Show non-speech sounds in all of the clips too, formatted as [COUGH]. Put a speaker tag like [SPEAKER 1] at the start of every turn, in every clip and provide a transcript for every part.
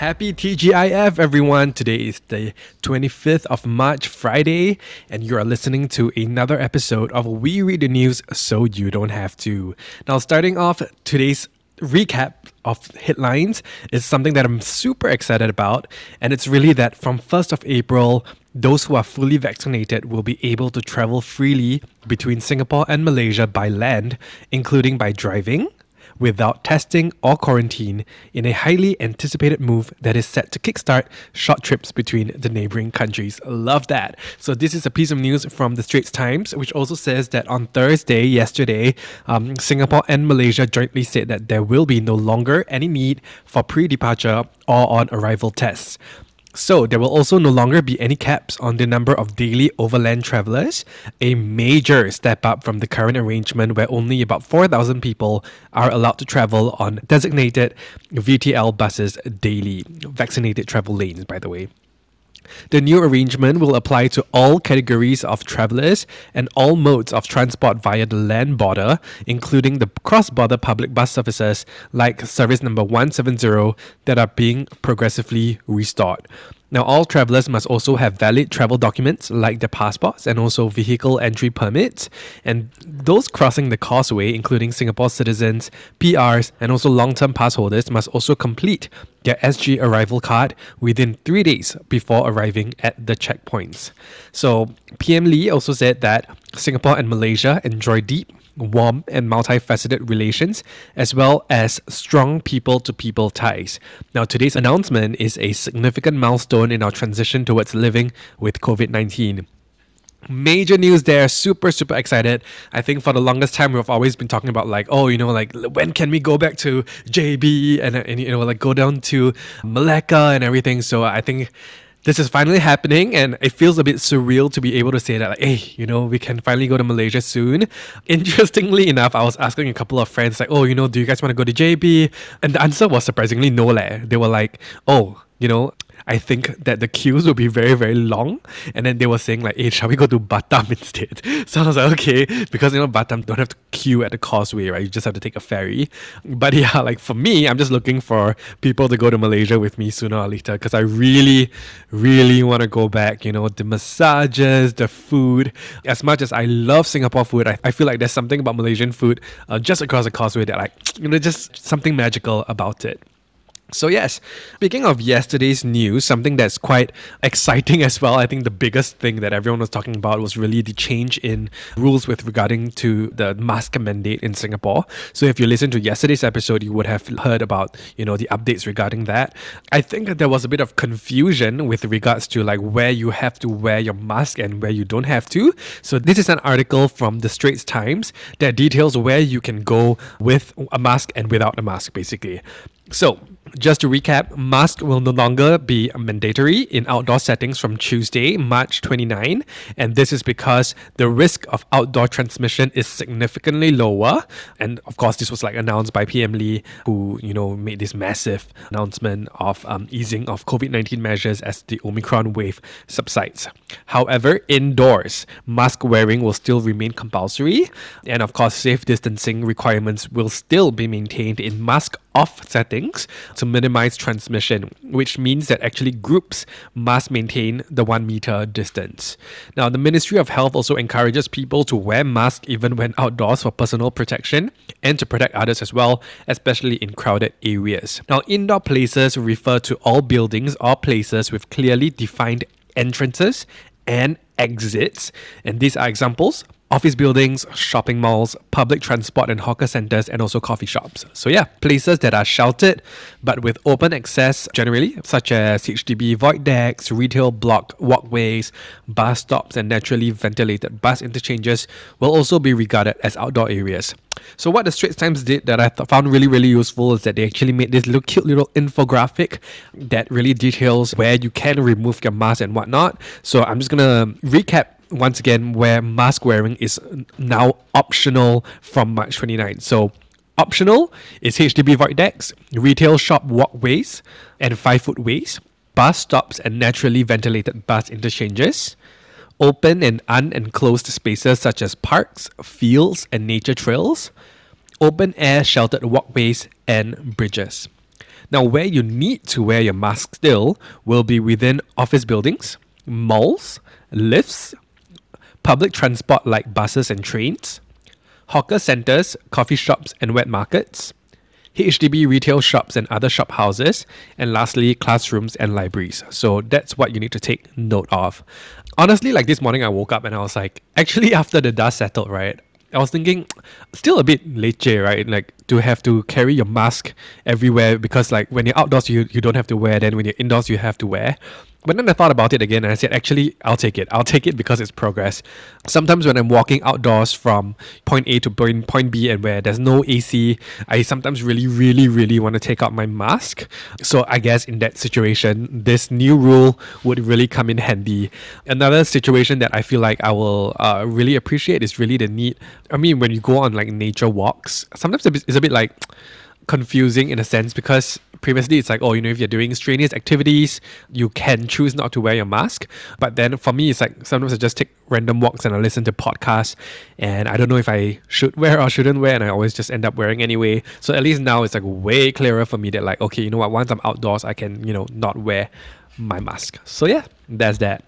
[SPEAKER 1] Happy TGIF, everyone. Today is the 25th of March, Friday, and you are listening to another episode of We Read the News So You Don't Have to. Now, starting off today's recap of headlines is something that I'm super excited about, and it's really that from 1st of April, those who are fully vaccinated will be able to travel freely between Singapore and Malaysia by land, including by driving, without testing or quarantine in a highly anticipated move that is set to kickstart short trips between the neighboring countries. Love that. So, this is a piece of news from the Straits Times, which also says that on Thursday, yesterday, um, Singapore and Malaysia jointly said that there will be no longer any need for pre departure or on arrival tests. So, there will also no longer be any caps on the number of daily overland travelers, a major step up from the current arrangement where only about 4,000 people are allowed to travel on designated VTL buses daily, vaccinated travel lanes, by the way. The new arrangement will apply to all categories of travelers and all modes of transport via the land border, including the cross border public bus services like service number 170 that are being progressively restored. Now, all travelers must also have valid travel documents like their passports and also vehicle entry permits. And those crossing the causeway, including Singapore citizens, PRs, and also long term pass holders, must also complete their SG arrival card within three days before arriving at the checkpoints. So, PM Lee also said that Singapore and Malaysia enjoy deep warm and multifaceted relations, as well as strong people to people ties. Now, today's announcement is a significant milestone in our transition towards living with COVID 19 major news there super super excited. I think for the longest time we've always been talking about like oh you know like when can we go back to jb and, and you know like go down to malacca and everything. So i think this is finally happening and it feels a bit surreal to be able to say that like hey you know we can finally go to malaysia soon [LAUGHS] interestingly enough i was asking a couple of friends like oh you know do you guys want to go to jb and the answer was surprisingly no leh. they were like oh you know I think that the queues will be very, very long. And then they were saying like, hey, shall we go to Batam [LAUGHS] instead? So I was like, okay, because you know Batam don't have to queue at the causeway, right? You just have to take a ferry. But yeah, [LAUGHS] like for me, I'm just looking for people to go to Malaysia with me sooner or later because I really, really want to go back. You know, the massages, the food. As much as I love Singapore food, I, I feel like there's something about Malaysian food uh, just across the causeway that like, [TSK] you know, just something magical about it. So, yes, speaking of yesterday's news, something that's quite exciting [LAUGHS] as well, I think the biggest thing that everyone was talking about was really the change in rules with regarding to the mask mandate in Singapore. So, if you listened to yesterday's episode, you would have heard about, you know, the updates regarding that. I think there was a bit of confusion with regards to like where you have to wear your mask and where you don't have to. So, this is an article from the Straits Times that details where you can go with a mask and without a mask, basically. So, just to recap, masks will no longer be mandatory in outdoor settings from Tuesday, March 29, and this is because the risk of outdoor transmission is significantly lower. And of course, this was like announced by PM Lee, who you know made this massive announcement of um, easing of COVID-19 measures as the Omicron wave subsides. However, indoors, mask wearing will still remain compulsory, and of course, safe distancing requirements will still be maintained in mask off settings to minimize transmission, which means that actually groups must maintain the one meter distance. Now, the Ministry of Health also encourages people to wear masks even when outdoors for personal protection and to protect others as well, especially in crowded areas. Now, indoor places refer to all buildings or places with clearly defined entrances and exits, and these are examples office buildings, shopping malls, public transport and hawker centers, and also coffee shops. So, yeah, places that are sheltered but with open access generally, such as HDB void decks, retail block walkways, bus stops, and naturally ventilated bus interchanges, will also be regarded as outdoor areas. So, what the Straits Times did that I th- found really, really useful is that they actually made this little cute little infographic that really details where you can remove your mask and whatnot. So, I'm just gonna recap once again where mask wearing is now optional from March 29. So optional is HDB void decks, retail shop walkways and five foot ways, bus stops and naturally ventilated bus interchanges, open and unenclosed spaces such as parks, fields and nature trails, open air sheltered walkways and bridges. Now, where you need to wear your mask still will be within office buildings, malls, lifts, public transport like buses and trains, hawker centres, coffee shops, and wet markets, HDB retail shops and other shop houses, and lastly, classrooms and libraries. So that's what you need to take note of. Honestly, like this morning, I woke up and I was like, actually, [LAUGHS] after the dust settled, right? I was thinking, [TSK] still a bit leche, right? Like to have to carry your mask everywhere because, like, when you're outdoors, you, you don't have to wear. Then when you're indoors, you have to wear. But then I thought about it again and I said, actually, I'll take it. I'll take it because it's progress. Sometimes when I'm walking outdoors from point A to point, point B and where there's no AC, I sometimes really, really, really want to take out my mask. So I guess in that situation, this new rule would really come in handy. Another situation that I feel like I will uh, really appreciate is really the need. I mean, when you go on like nature walks, sometimes it's a bit like, confusing in a sense because previously it's like oh you know if you're doing strenuous activities you can choose not to wear your mask. But then for me it's like sometimes i just take random walks and i listen to podcasts. And i don't know if i should wear or shouldn't wear and i always just end up wearing anyway. So at least now it's like way clearer for me that like okay you know what? Once i'm outdoors i can you know not wear my mask. So yeah that's that.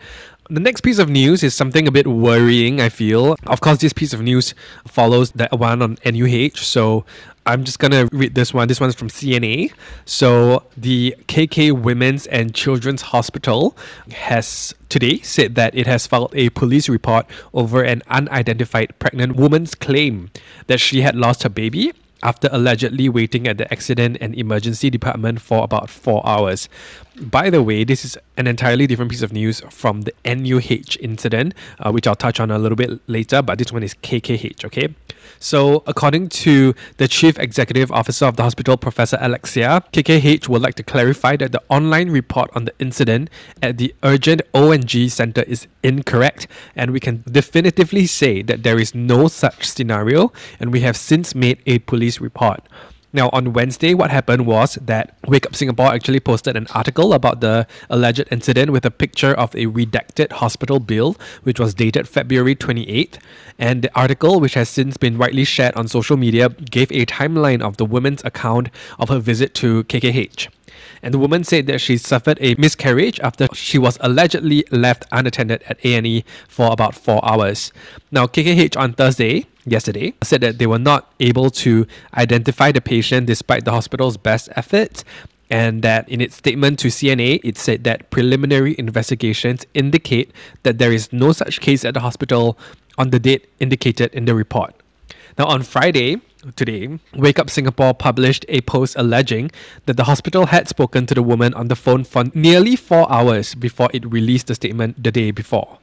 [SPEAKER 1] The next piece of news is something a bit worrying, I feel. Of course, this piece of news follows that one on NUH. So I'm just gonna read this one. This one's from CNA. So the KK Women's and Children's Hospital has today said that it has filed a police report over an unidentified pregnant woman's claim that she had lost her baby after allegedly waiting at the accident and emergency department for about four hours. By the way, this is an entirely different piece of news from the NUH incident, uh, which I'll touch on a little bit later, but this one is KKH, okay? So, according to the Chief Executive Officer of the hospital, Professor Alex Sia, KKH would like to clarify that the online report on the incident at the Urgent O&G Center is incorrect, and we can definitively say that there is no such scenario, and we have since made a police report. Now, on Wednesday, what happened was that Wake Up Singapore actually posted an article about the alleged incident with a picture of a redacted hospital bill, which was dated February 28th. And the article, which has since been widely shared on social media, gave a timeline of the woman's account of her visit to KKH. And the woman said that she suffered a miscarriage after she was allegedly left unattended at A&E for about four hours. Now, KKH on Thursday yesterday said that they were not able to identify the patient despite the hospital's best efforts and that in its statement to CNA, it said that preliminary investigations indicate that there is no such case at the hospital on the date indicated in the report. Now, on Friday, today, Wake Up Singapore published a post alleging that the hospital had spoken to the woman on the phone for nearly four hours before it released the statement the day before.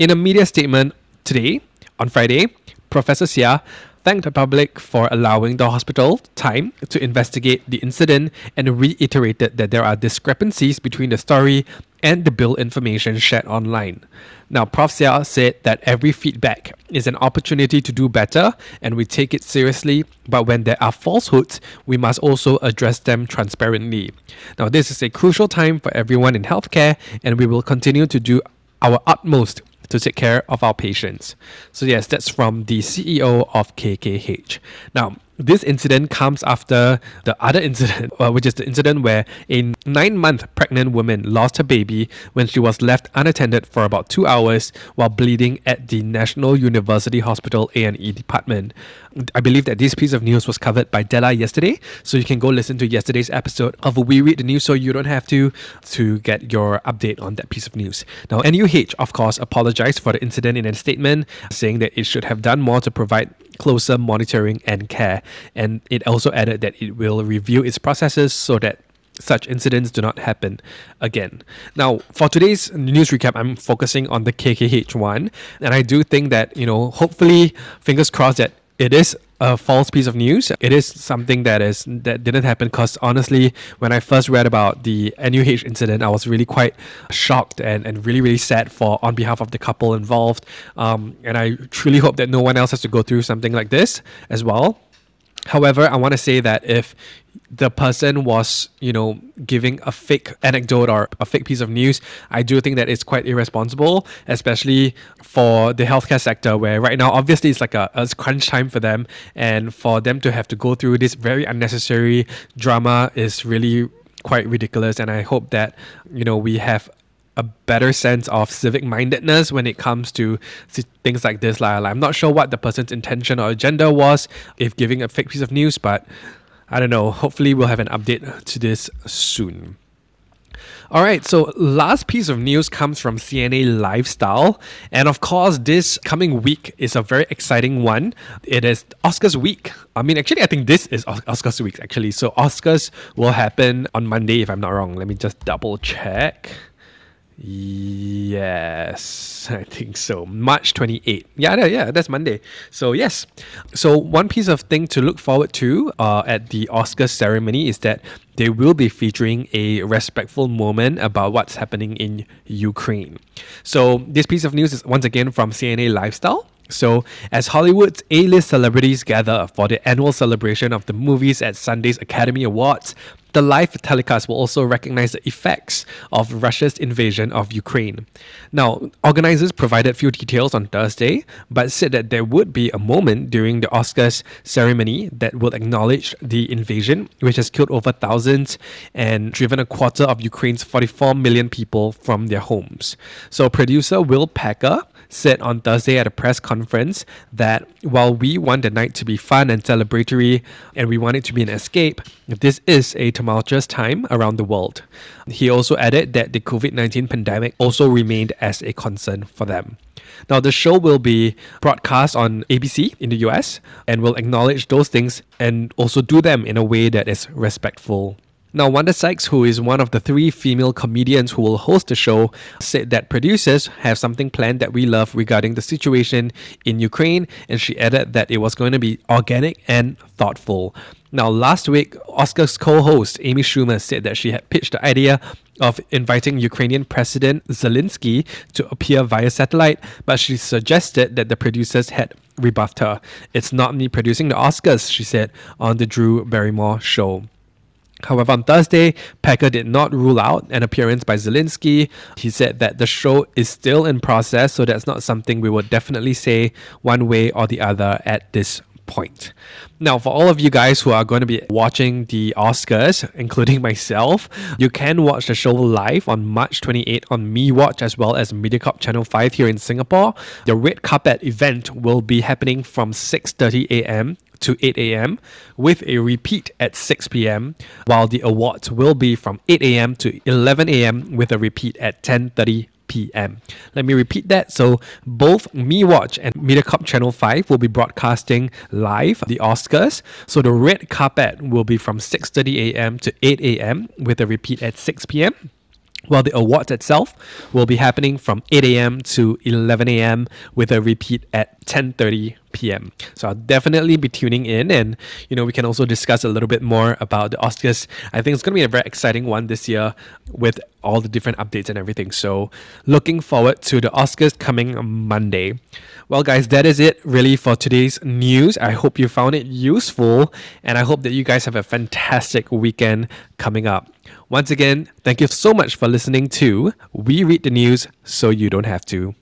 [SPEAKER 1] In a media statement today, on Friday, Professor Sia thanked the public for allowing the hospital time to investigate the incident and reiterated that there are discrepancies between the story and the bill information shared online. Now, Prof. Sia said that every feedback is an opportunity to do better and we take it seriously, but when there are falsehoods, we must also address them transparently. Now, this is a crucial time for everyone in healthcare, and we will continue to do our utmost to take care of our patients. So, yes, that's from the CEO of KKH. Now, this incident comes after the other incident, [LAUGHS] uh, which is the incident where a nine month pregnant woman lost her baby when she was left unattended for about two hours while bleeding at the National University Hospital A&E department. I believe that this piece of news was covered by Della yesterday, so you can go listen to yesterday's episode of We Read the News so you don't have to to get your update on that piece of news. Now, NUH, of course, apologized for the incident in a statement, saying that it should have done more to provide closer monitoring and care. And it also added that it will review its processes so that such incidents do not happen again. Now, for today's news recap, I'm focusing on the KKH one, and I do think that, you know, hopefully, fingers crossed that it is a false piece of news. It is something that is that didn't happen because honestly, when I first read about the NUH incident, I was really quite shocked and, and really really sad for on behalf of the couple involved. Um, and I truly hope that no one else has to go through something like this as well. However, I want to say that if the person was, you know, giving a fake anecdote or a fake piece of news, I do think that it's quite irresponsible, especially for the healthcare sector, where right now, obviously, it's like a, a crunch time for them. And for them to have to go through this very unnecessary drama is really quite ridiculous. And I hope that, you know, we have a better sense of civic mindedness when it comes to things like this. Like, I'm not sure what the person's intention or agenda was if giving a fake piece of news, but I don't know. Hopefully, we'll have an update to this soon. All right, so last piece of news comes from CNA Lifestyle. And of course, this coming week is a very exciting one. It is Oscars week. I mean, actually, I think this is Oscars week, actually. So, Oscars will happen on Monday, if I'm not wrong. Let me just double check. Yes, [LAUGHS] I think so. March 28. Yeah, yeah, that's Monday. So, yes. So, one piece of thing to look forward to uh, at the Oscar ceremony is that they will be featuring a respectful moment about what's happening in Ukraine. So, this piece of news is once again from CNA Lifestyle. So, as Hollywood's A list celebrities gather for the annual celebration of the movies at Sunday's Academy Awards, the live telecast will also recognize the effects of Russia's invasion of Ukraine. Now, organizers provided few details on Thursday, but said that there would be a moment during the Oscars ceremony that will acknowledge the invasion, which has killed over thousands and driven a quarter of Ukraine's 44 million people from their homes. So, producer Will Packer said on Thursday at a press conference that while we want the night to be fun and celebratory and we want it to be an escape, this is a tumultuous time around the world. He also added that the COVID 19 pandemic also remained as a concern for them. Now, the show will be broadcast on ABC in the US and will acknowledge those things and also do them in a way that is respectful now, Wanda Sykes, who is one of the three female comedians who will host the show, said that producers have something planned that we love regarding the situation in Ukraine, and she added that it was going to be organic and thoughtful. Now, last week, Oscars co host Amy Schumer said that she had pitched the idea of inviting Ukrainian President Zelensky to appear via satellite, but she suggested that the producers had rebuffed her. It's not me producing the Oscars, she said on the Drew Barrymore show. However, on Thursday, Packer did not rule out an appearance by Zelensky. He said that the show is still in process, so that's not something we would definitely say one way or the other at this point. Now, for all of you guys who are going to be watching the Oscars, [LAUGHS] including myself, you can watch the show live on March 28 on MeWatch as well as MediaCorp Channel 5 here in Singapore. The red carpet event will be happening from 6:30 a.m to 8 a.m., with a repeat at 6 p.m., while the awards will be from 8 a.m. to 11 a.m. with a repeat at 10:30 p.m. Let me repeat that. So both MeWatch and MediaCorp Channel 5 will be broadcasting live the Oscars. So the red carpet will be from 6:30 a.m. to 8 a.m. with a repeat at 6 p.m. While the awards itself will be happening from 8 a.m. to 11 a.m. with a repeat at 10:30 p.m. So I'll definitely be tuning in, and you know we can also discuss a little bit more about the Oscars. I think it's going to be a very exciting one this year with all the different updates and everything. So looking forward to the Oscars coming Monday. Well, guys, that is it really for today's news. I hope you found it useful, and I hope that you guys have a fantastic weekend coming up. Once again, thank you so much for listening to We Read the News So You Don't Have to.